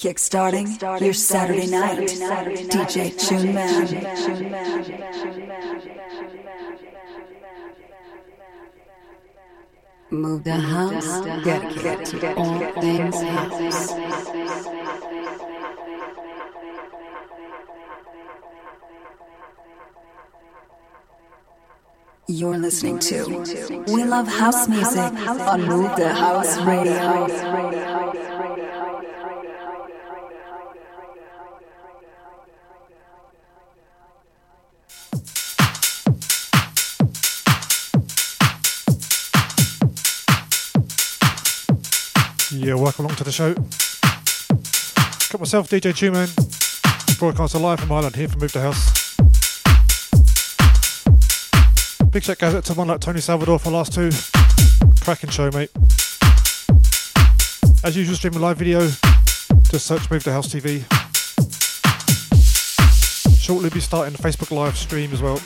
Kickstarting your Saturday night. DJ Tune Man. Move the house, dedicated to all things house. You're listening to We Love House Music on Move the House Radio. Yeah, welcome along to the show. Got myself, DJ Tuneman, broadcasting live from Ireland here from Move the House. Big shout goes out to one like Tony Salvador for last two. Cracking show, mate. As usual, streaming live video. Just search Move the House TV. Shortly be starting Facebook live stream as well.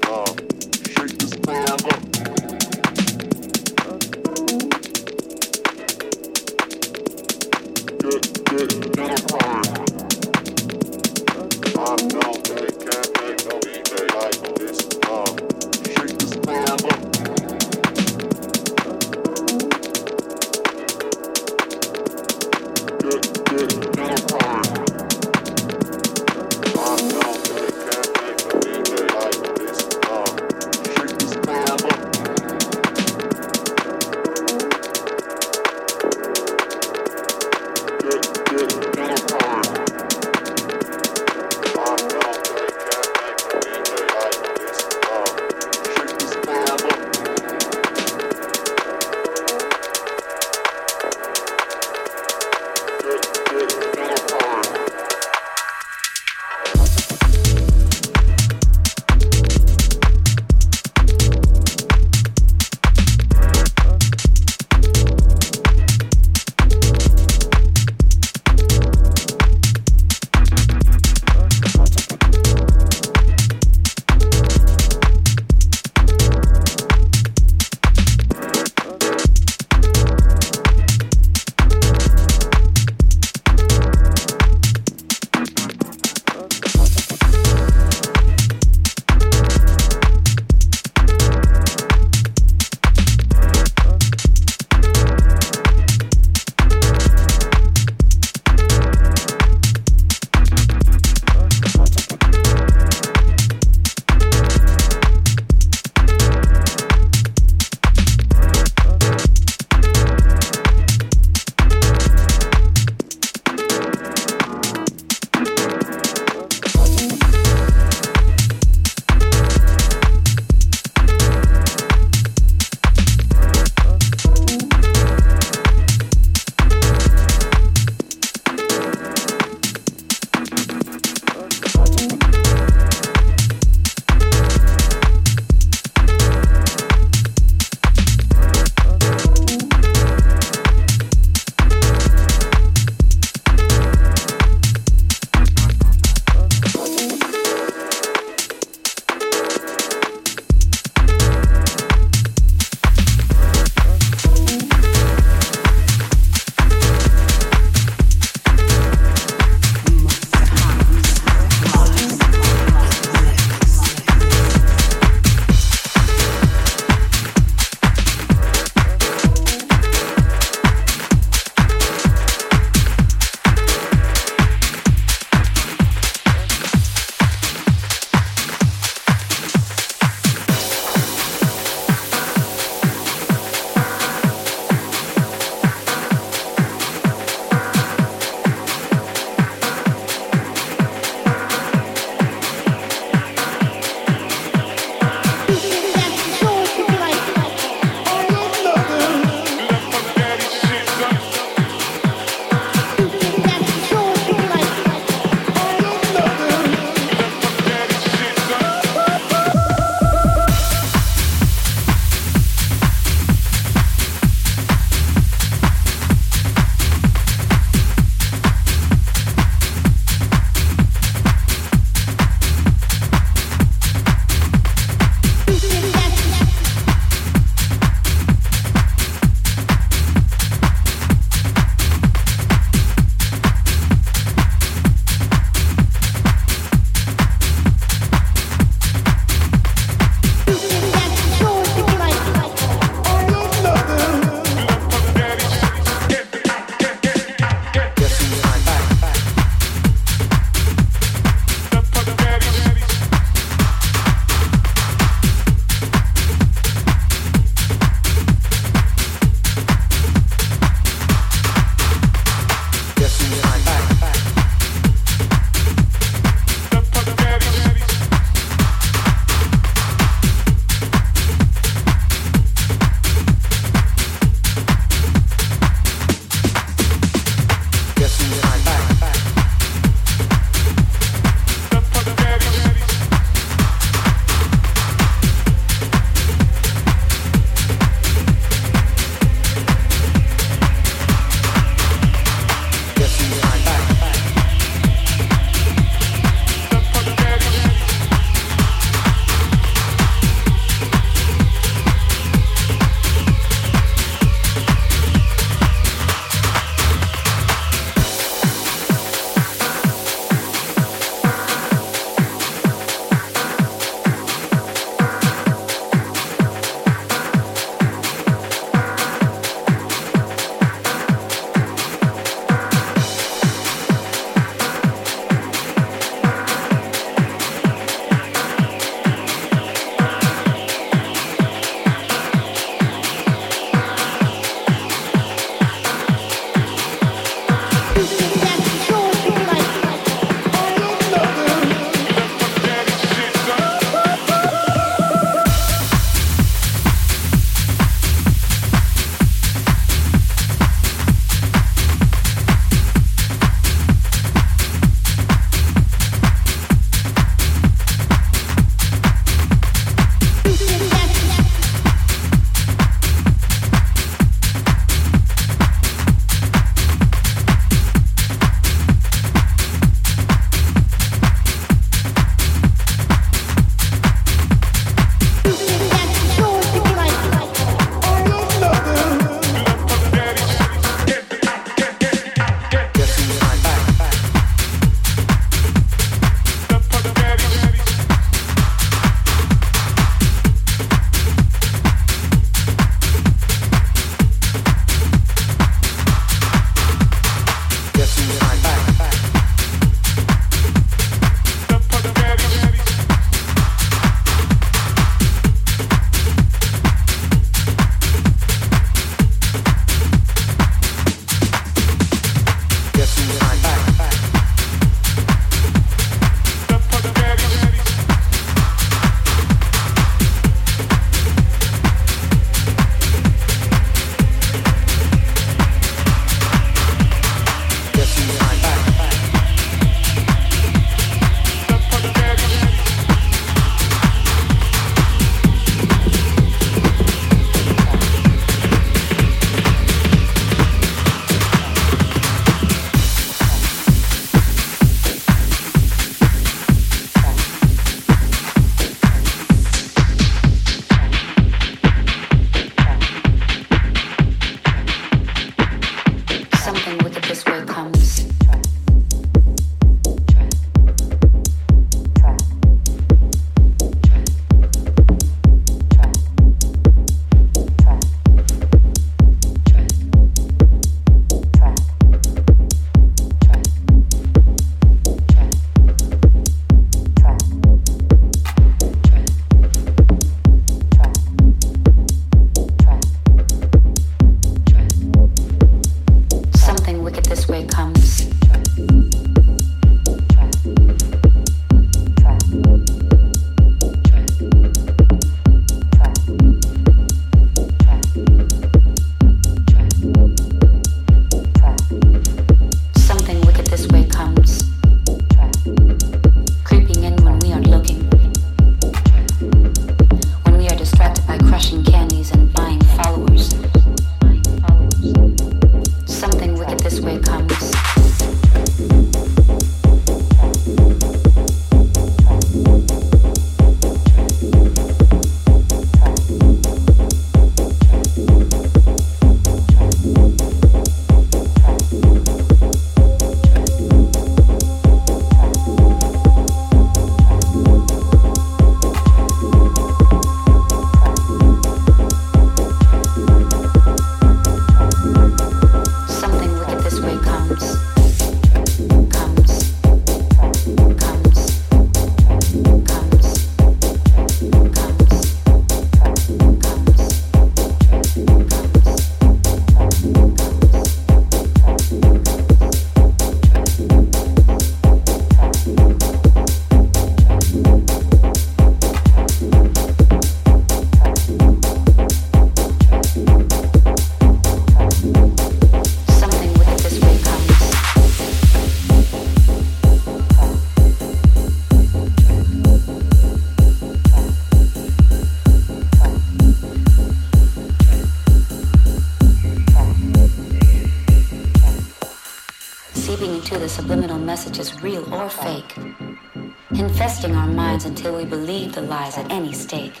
Until we believe the lies at any stake.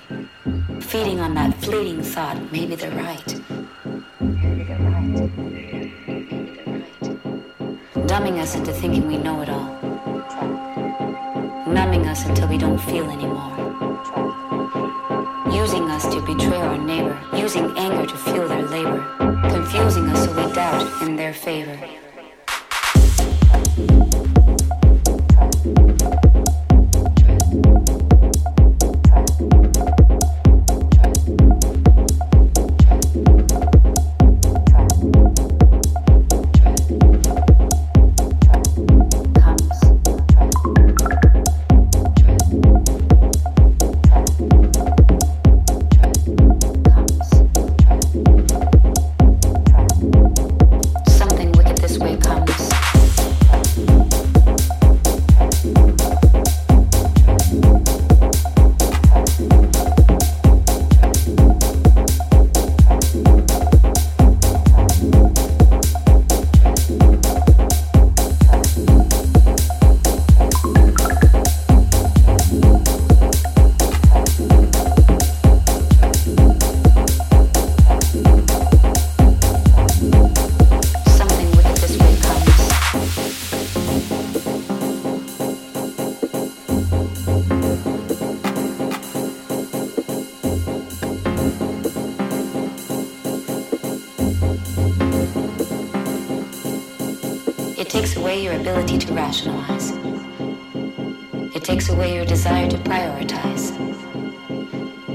Feeding on that fleeting thought, maybe they're right. Maybe they're right. Dumbing us into thinking we know it all. Numbing us until we don't feel anymore. Using us to betray our neighbor. Using anger to fuel their labor. Confusing us so we doubt in their favor. Ability to rationalize. It takes away your desire to prioritize.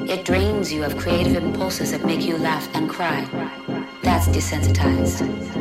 It drains you of creative impulses that make you laugh and cry. That's desensitized.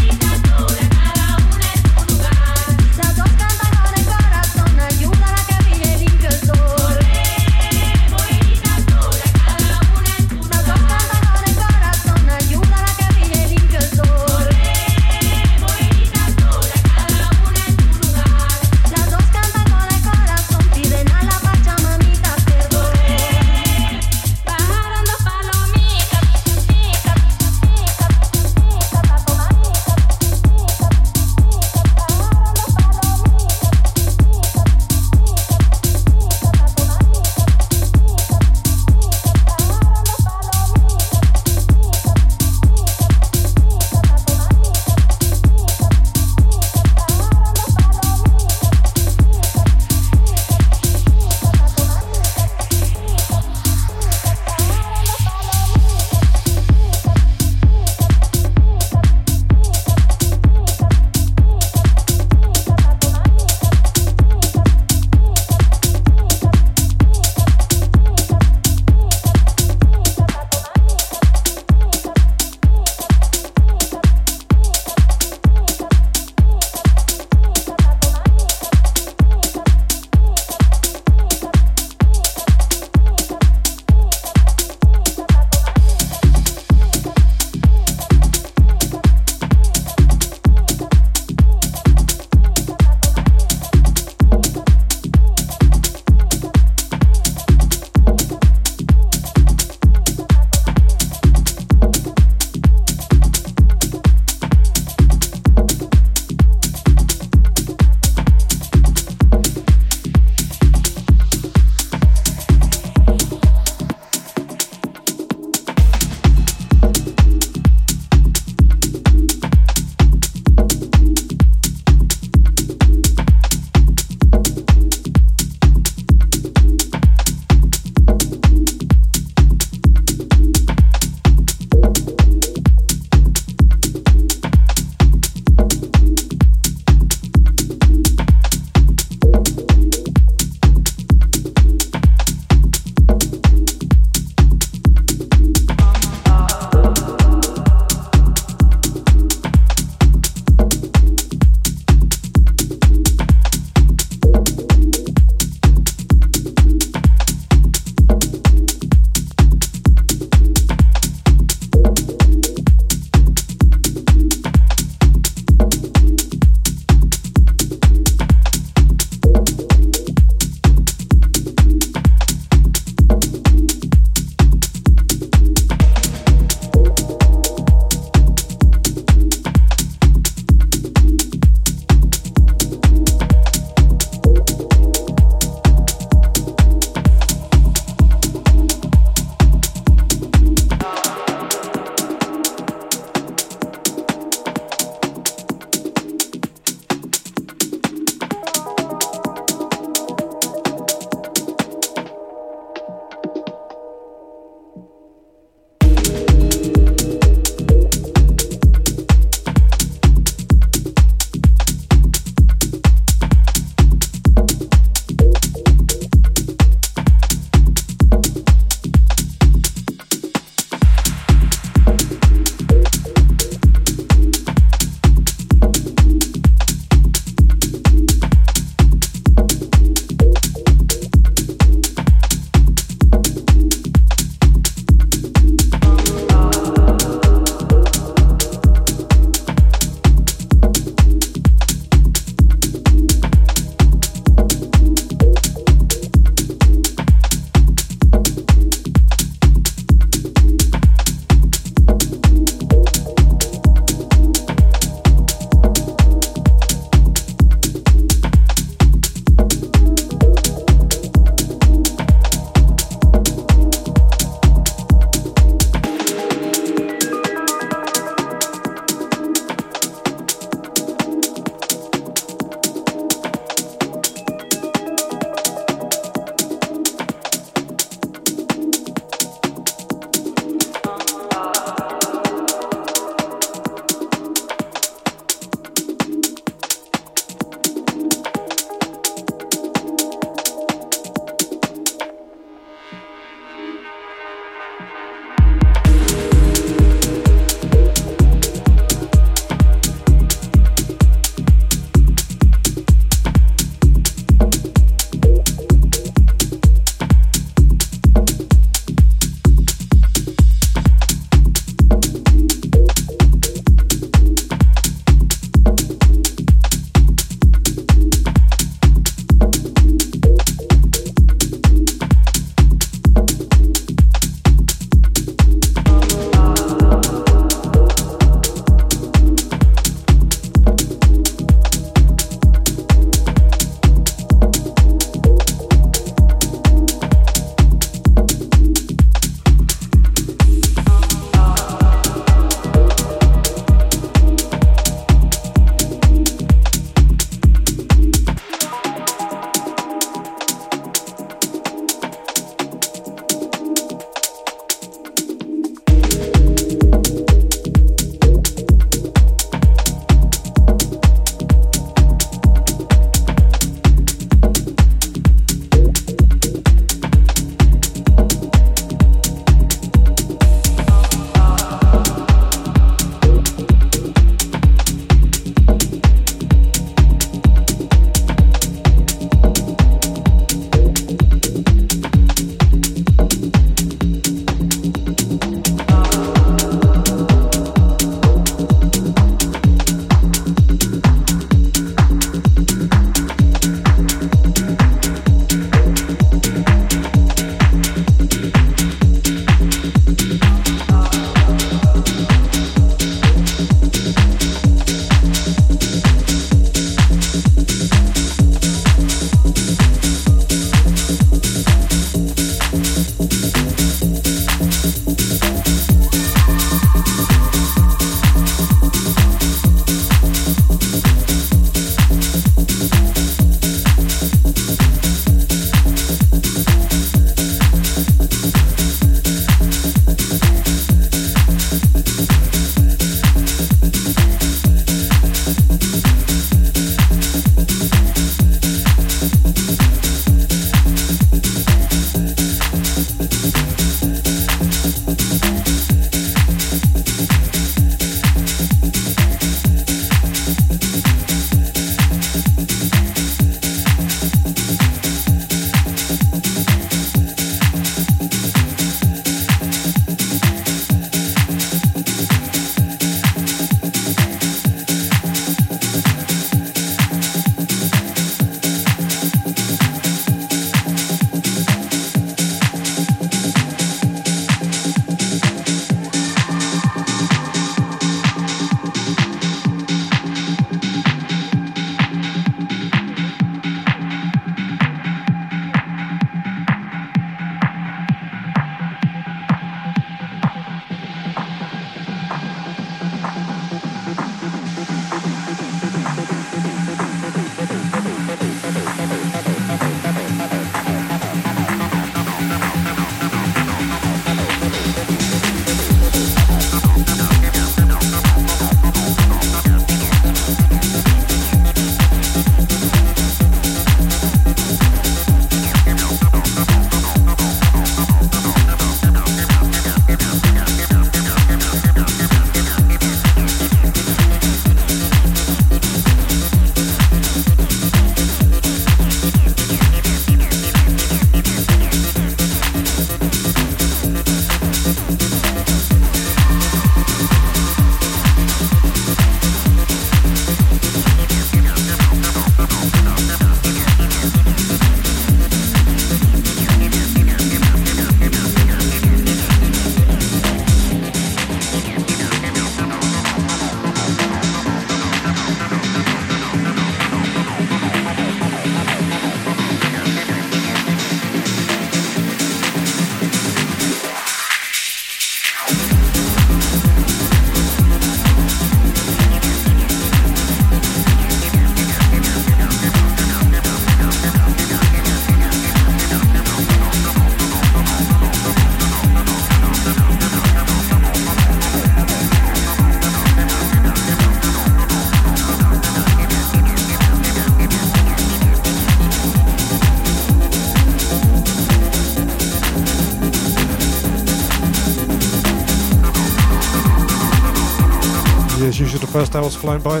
first hour's flown by.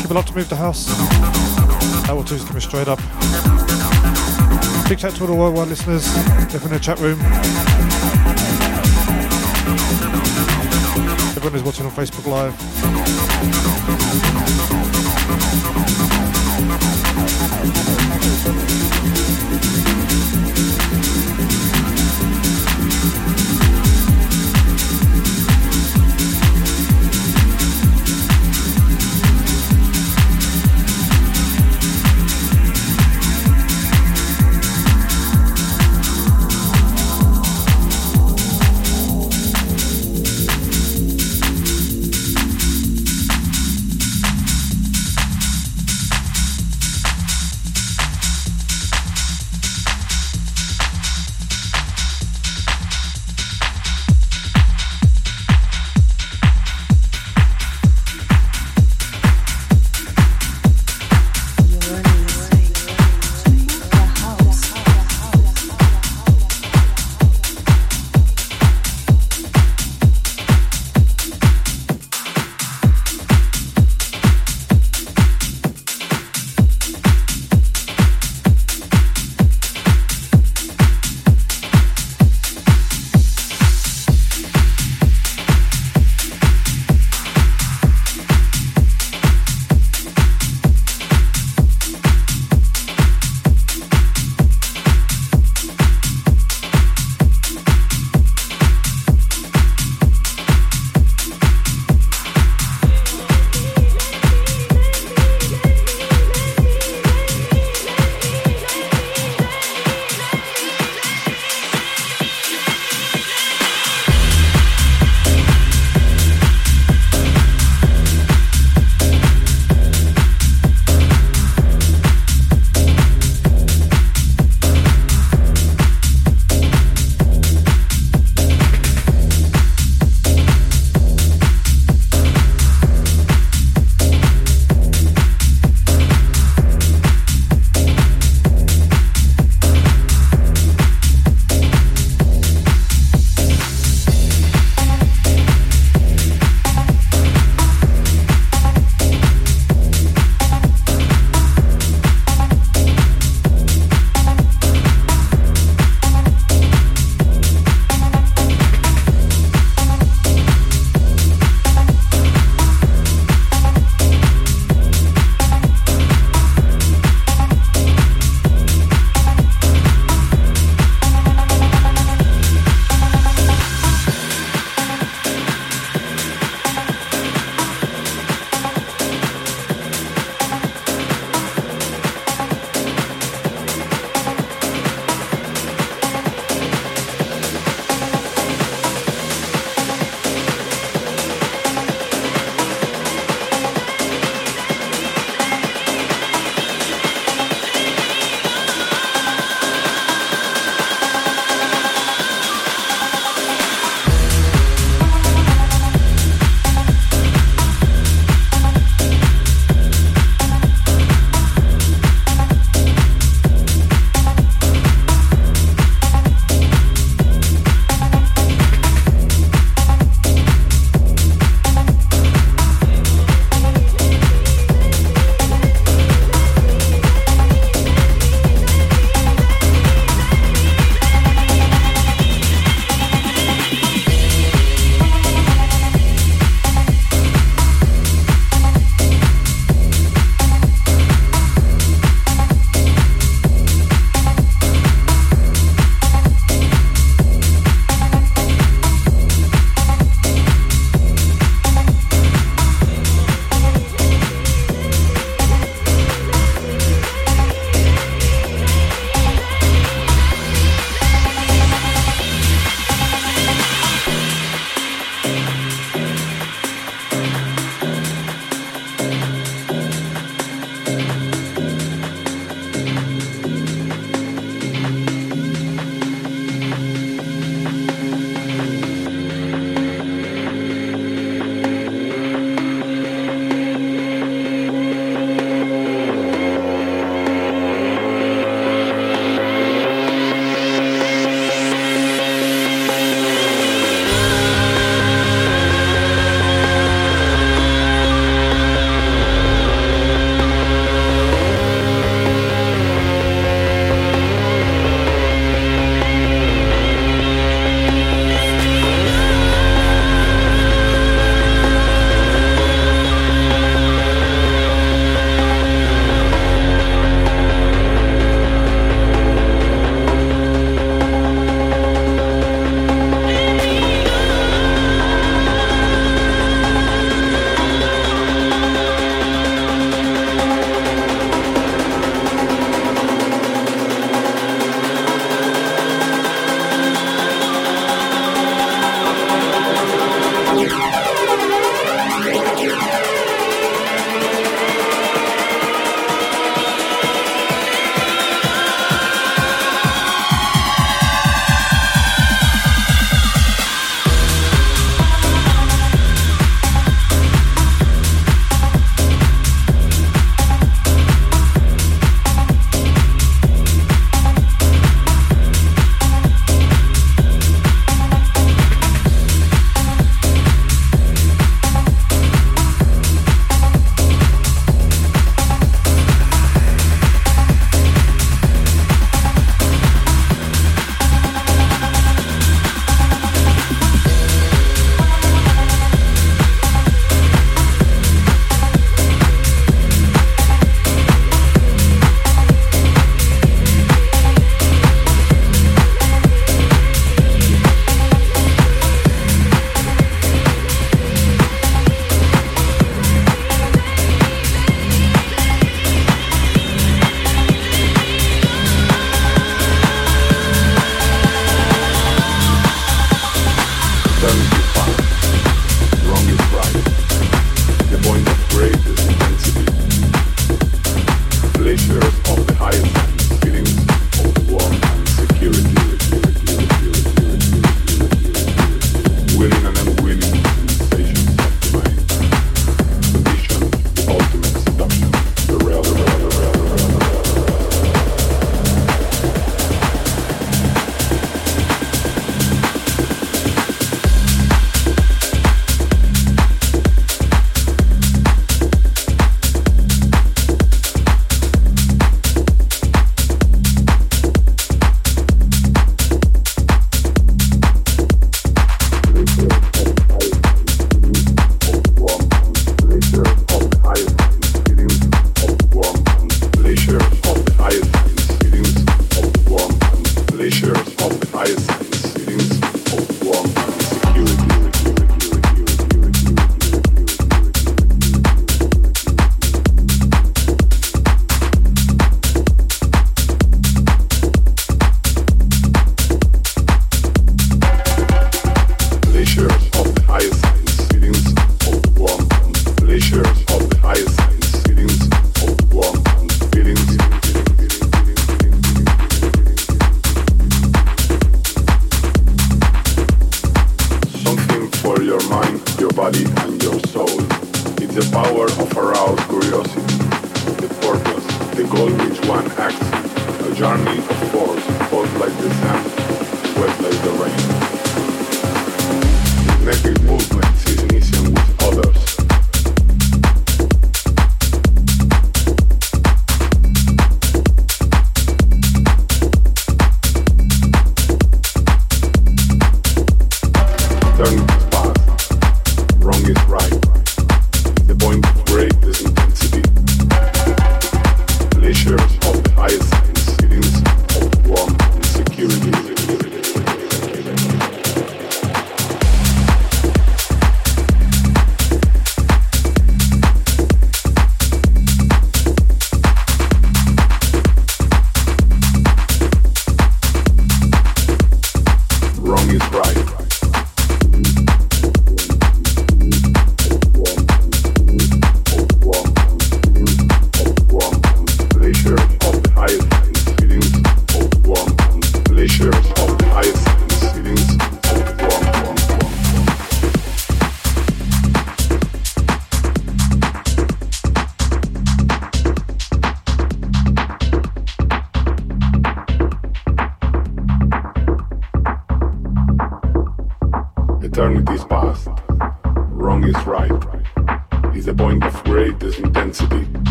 Keep a lot to move the house. Hour two's coming straight up. Big shout to all the worldwide listeners, everyone in the chat room. Everyone who's watching on Facebook Live.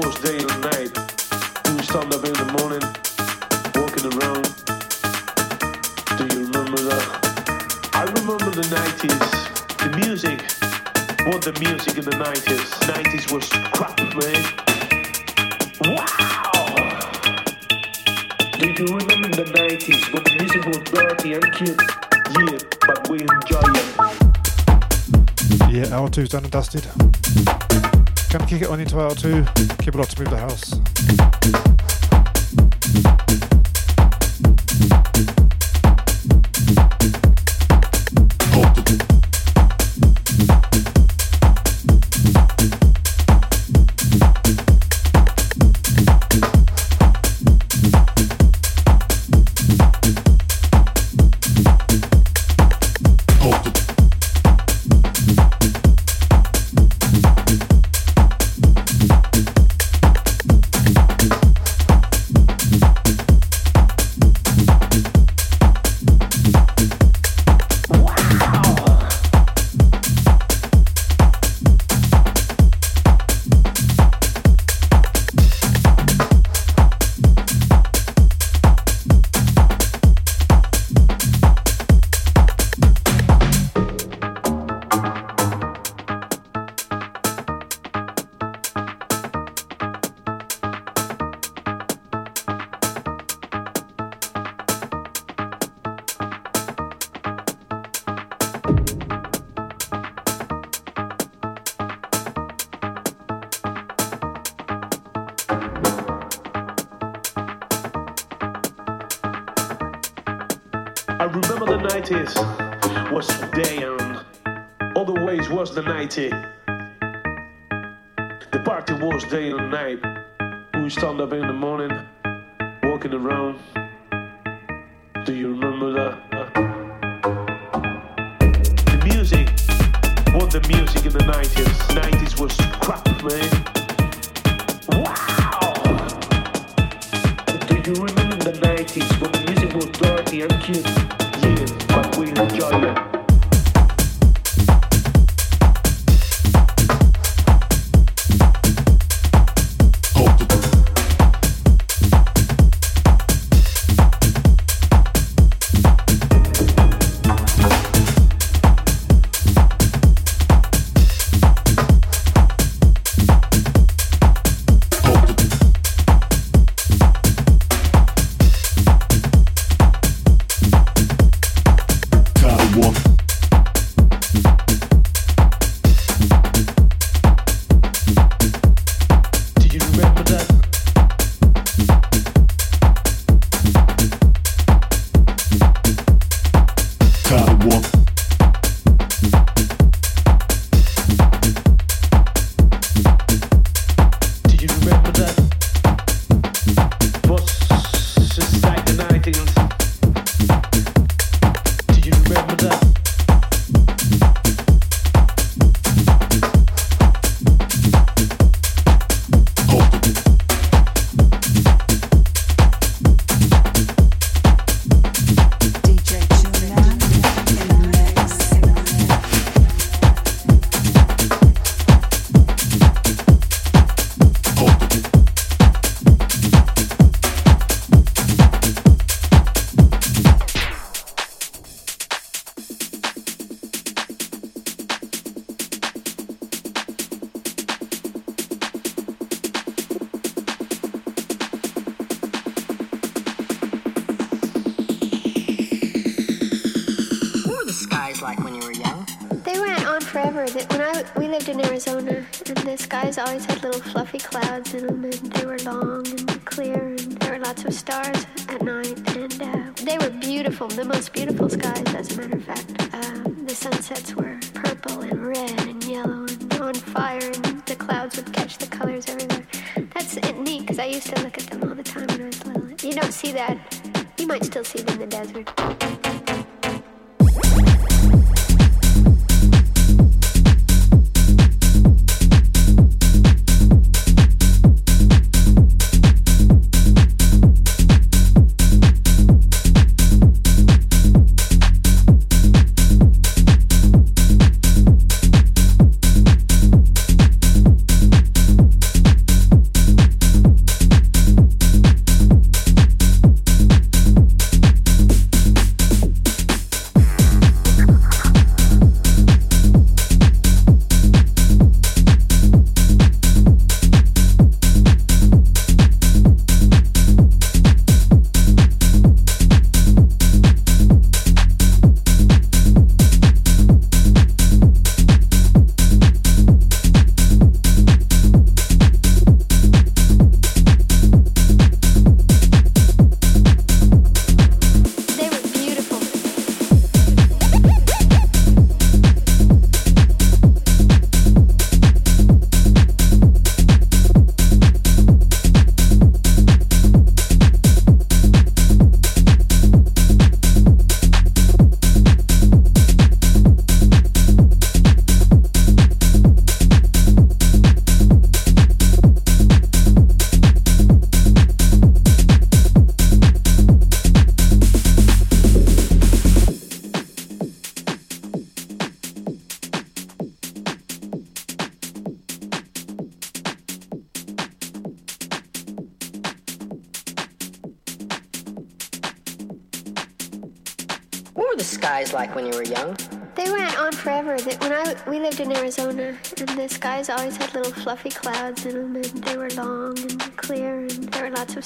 Do you in the morning, walking around? Remember that? I remember the 90s, the music. What the music in the 90s. 90s was crap, man. Wow! Do you remember the 90s when the music was dirty and? Yeah, but we enjoyed it. Yeah, our two's done and dusted. Gonna kick it on into hour two. Keep it locked to move the house.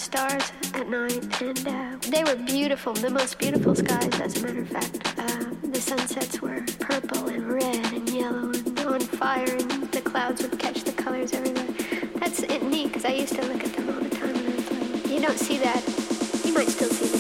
Stars at night, and uh, they were beautiful, the most beautiful skies, as a matter of fact. Uh, the sunsets were purple and red and yellow and on fire, and the clouds would catch the colors everywhere. That's neat because I used to look at them all the time, and I was like, you don't see that. You might still see them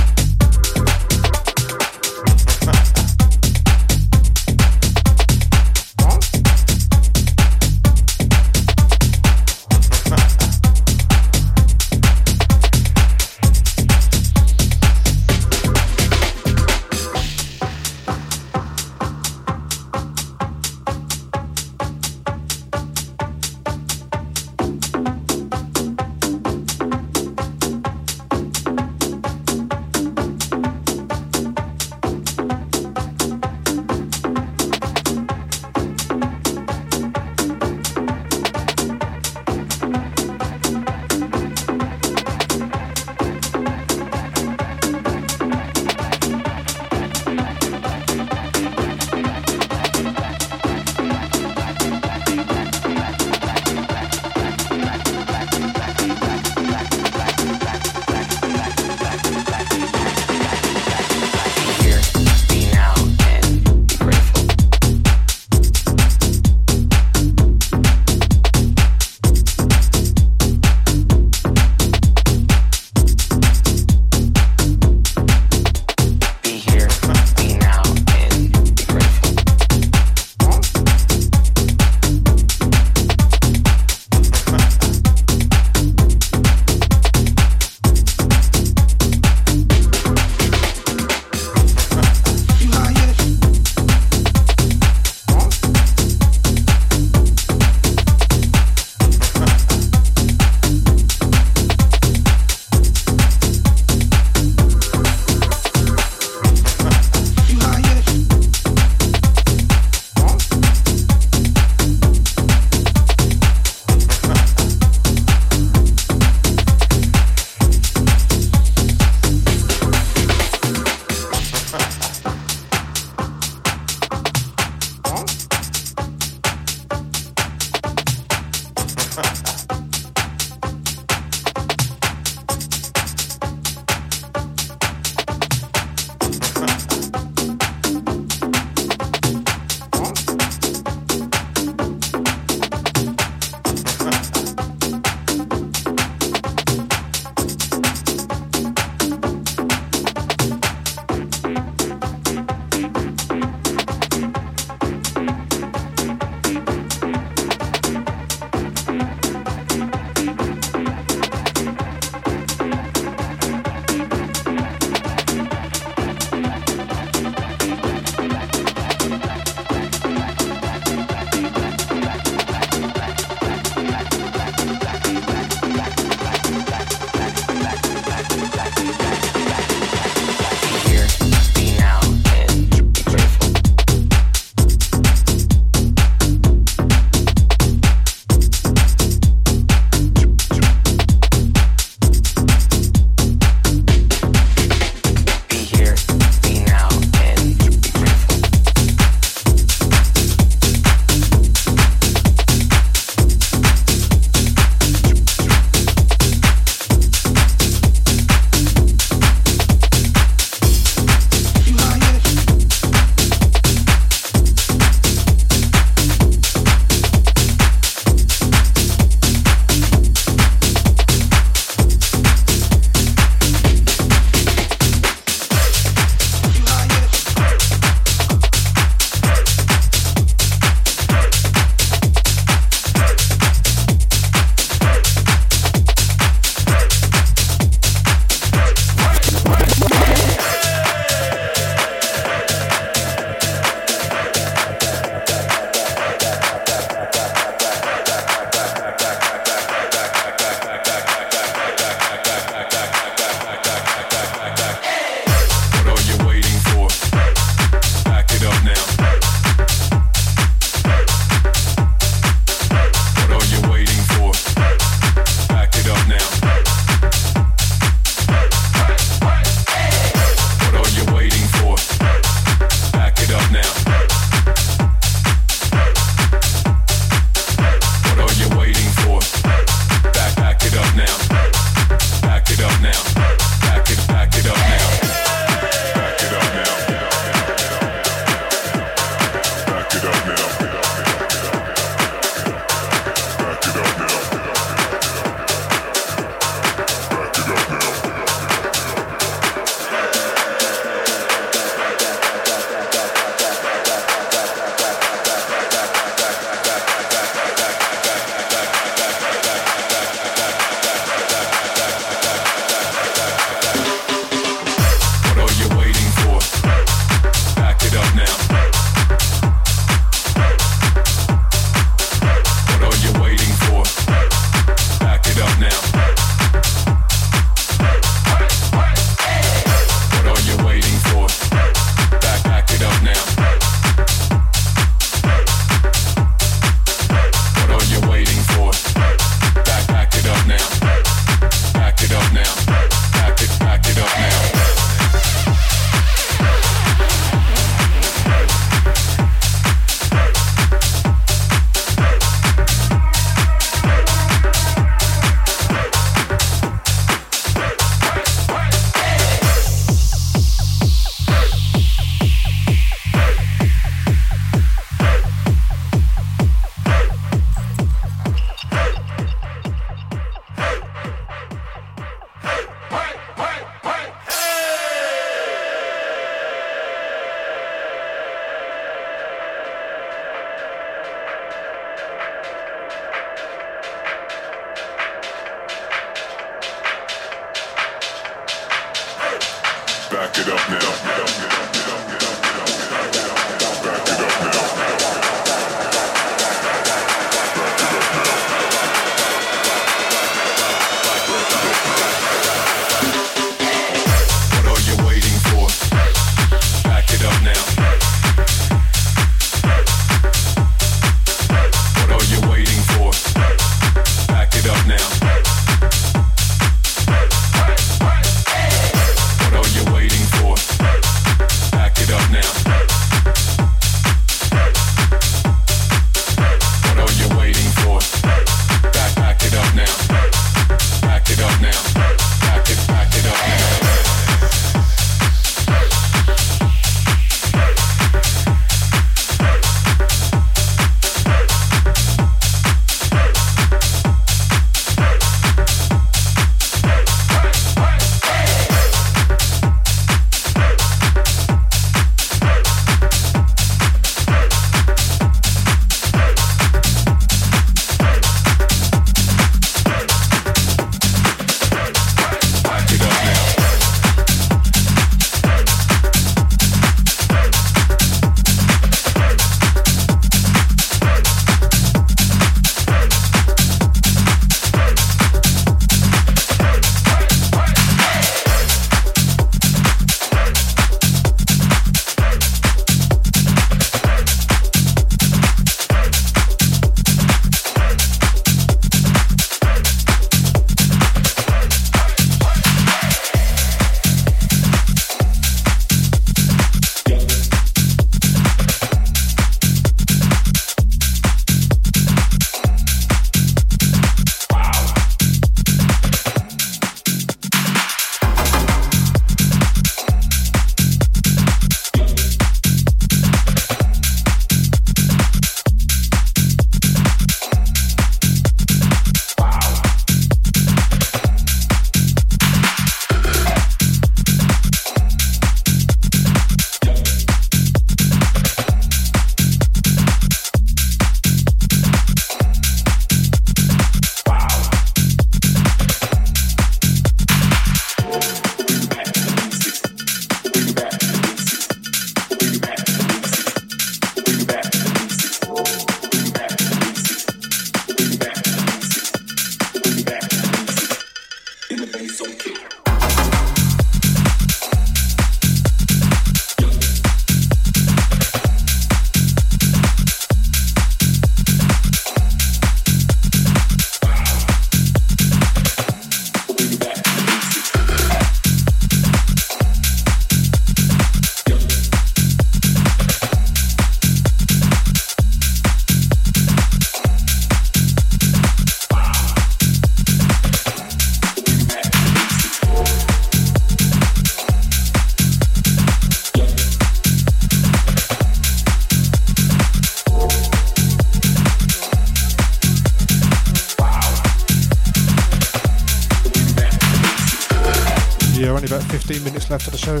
show.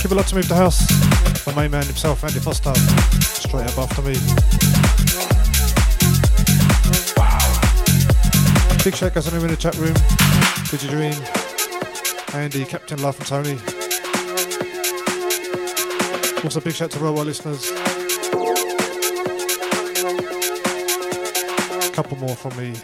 Keep a lot to move the house. My main man himself, Andy Foster, straight up after me. Big shout goes on in the chat room. Did you dream? Andy, Captain Love and Tony. Also, big shout to Worldwide listeners. A couple more from me.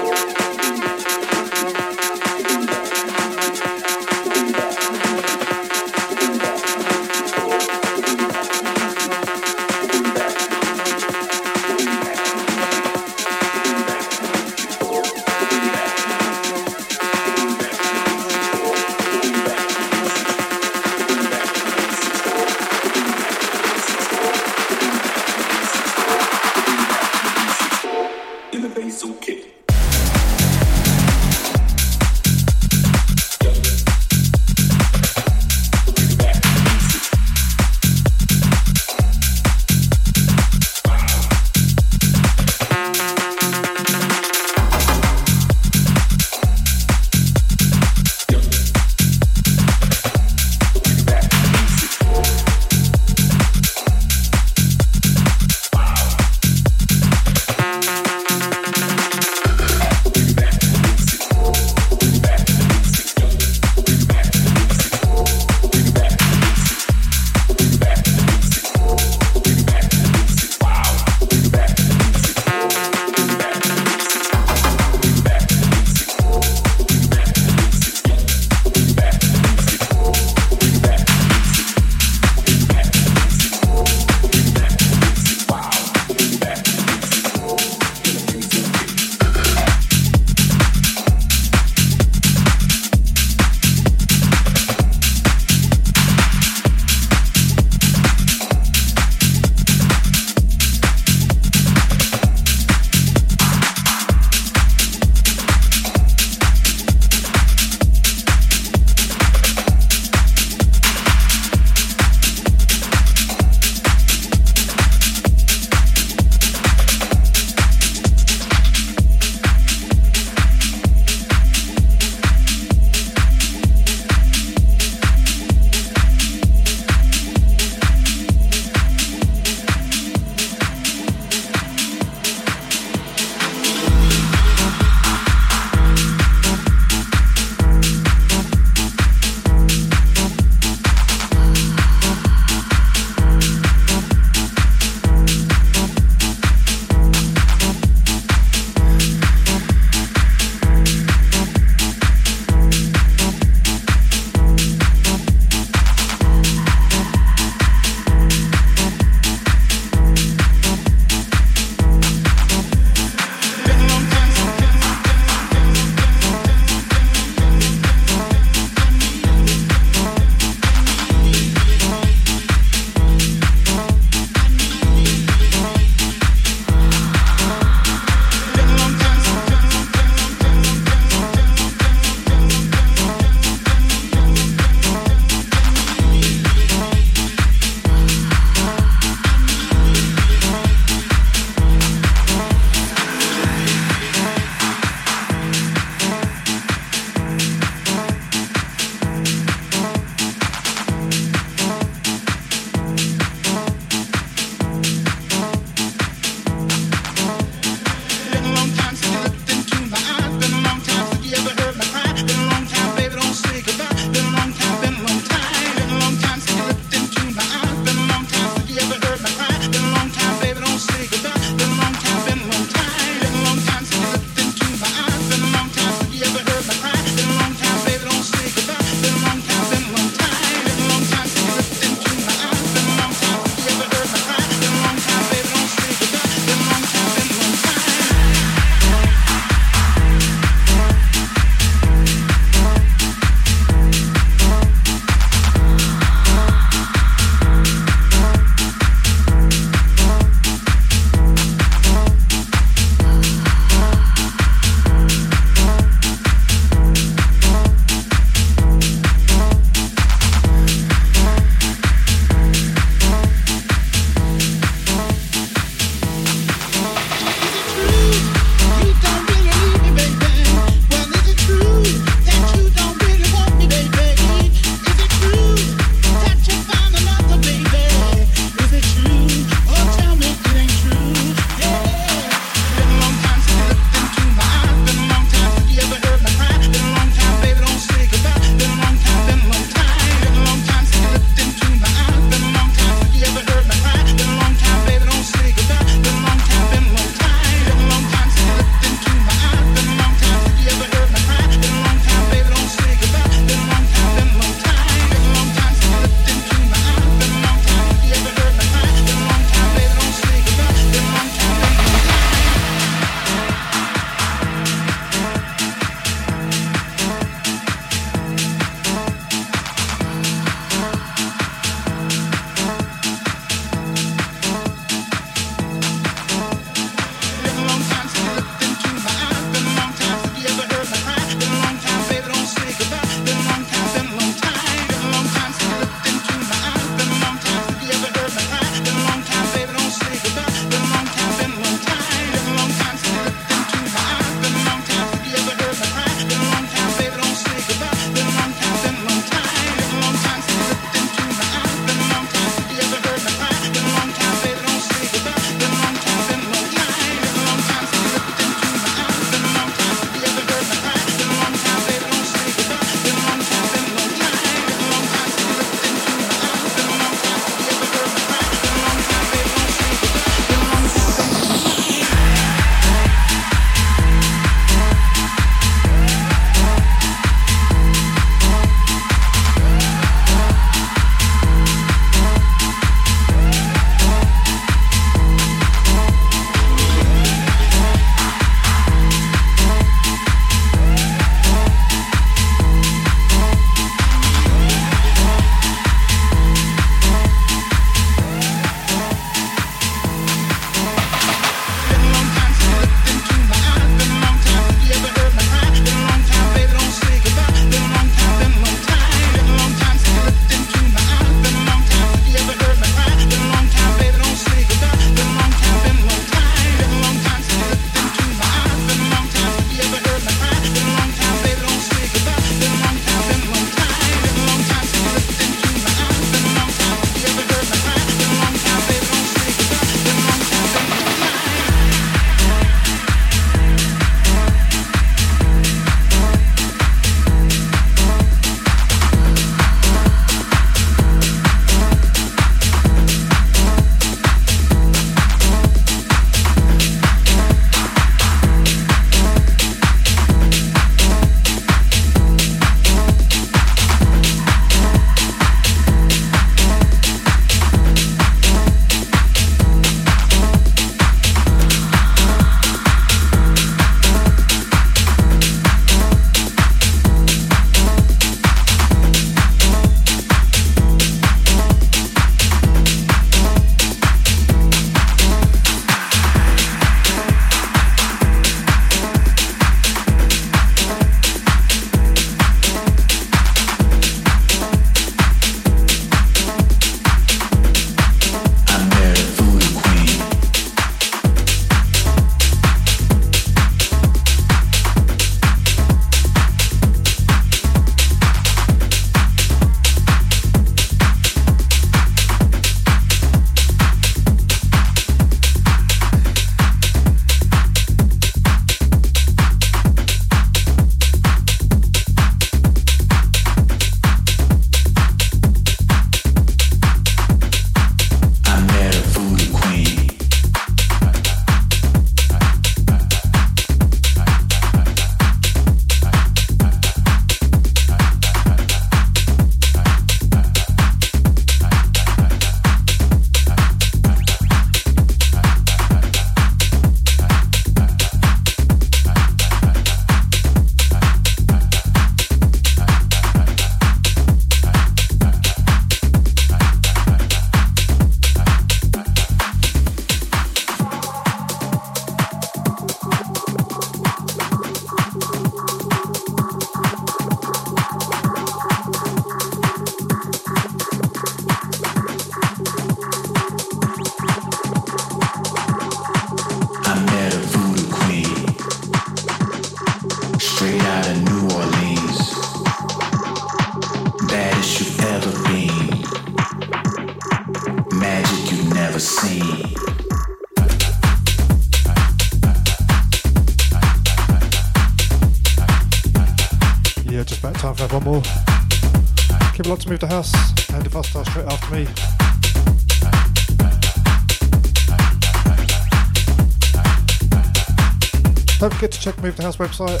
Check Move the House website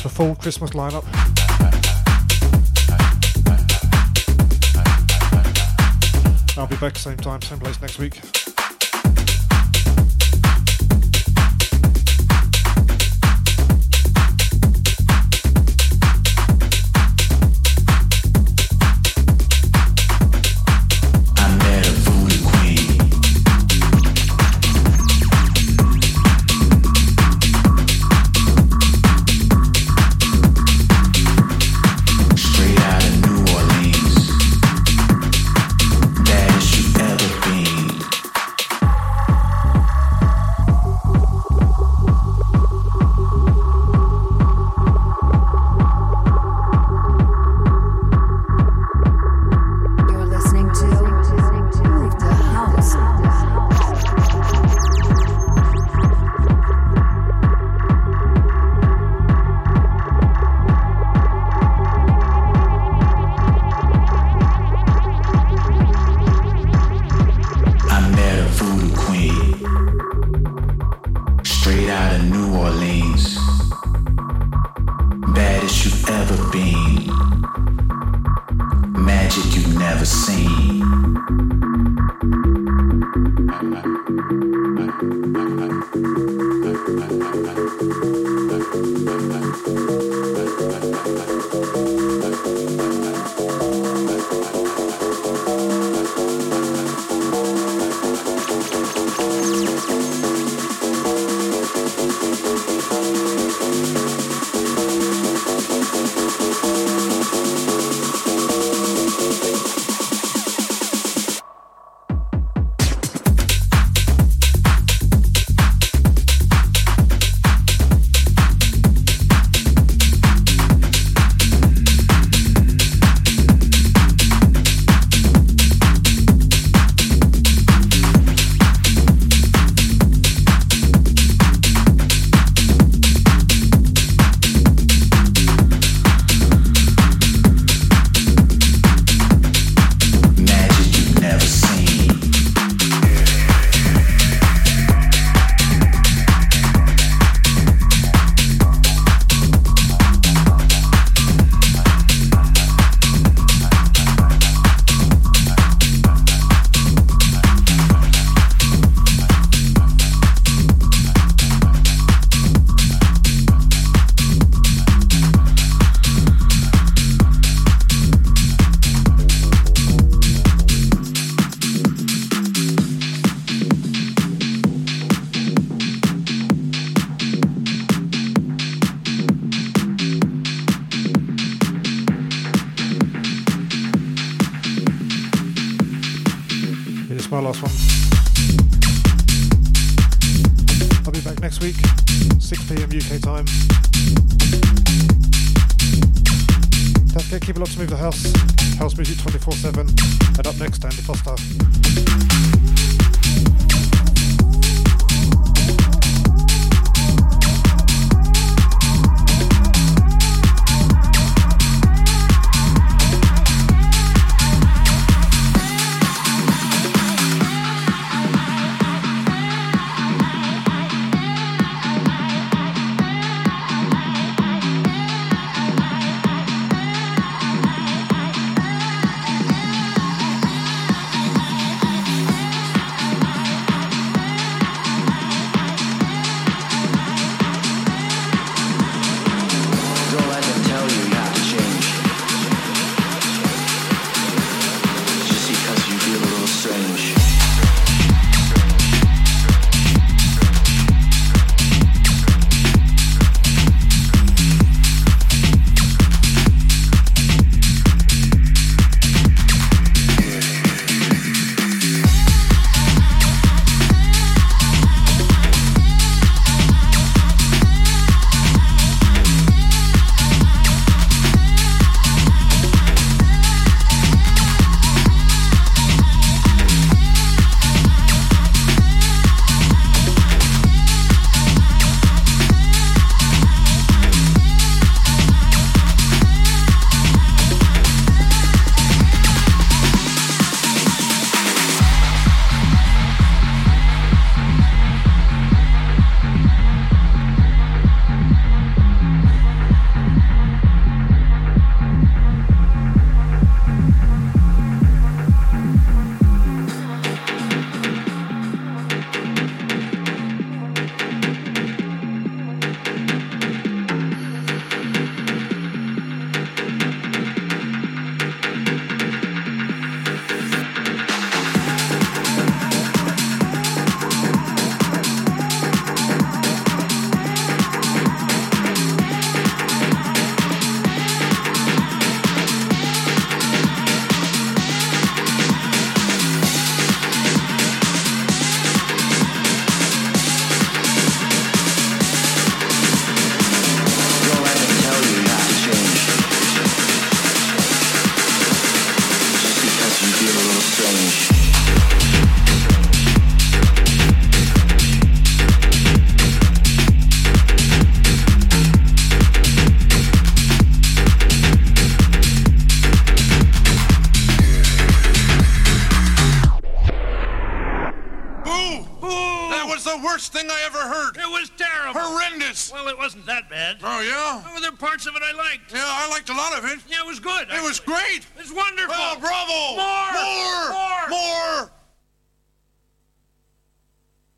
for full Christmas lineup. I'll be back same time, same place next week.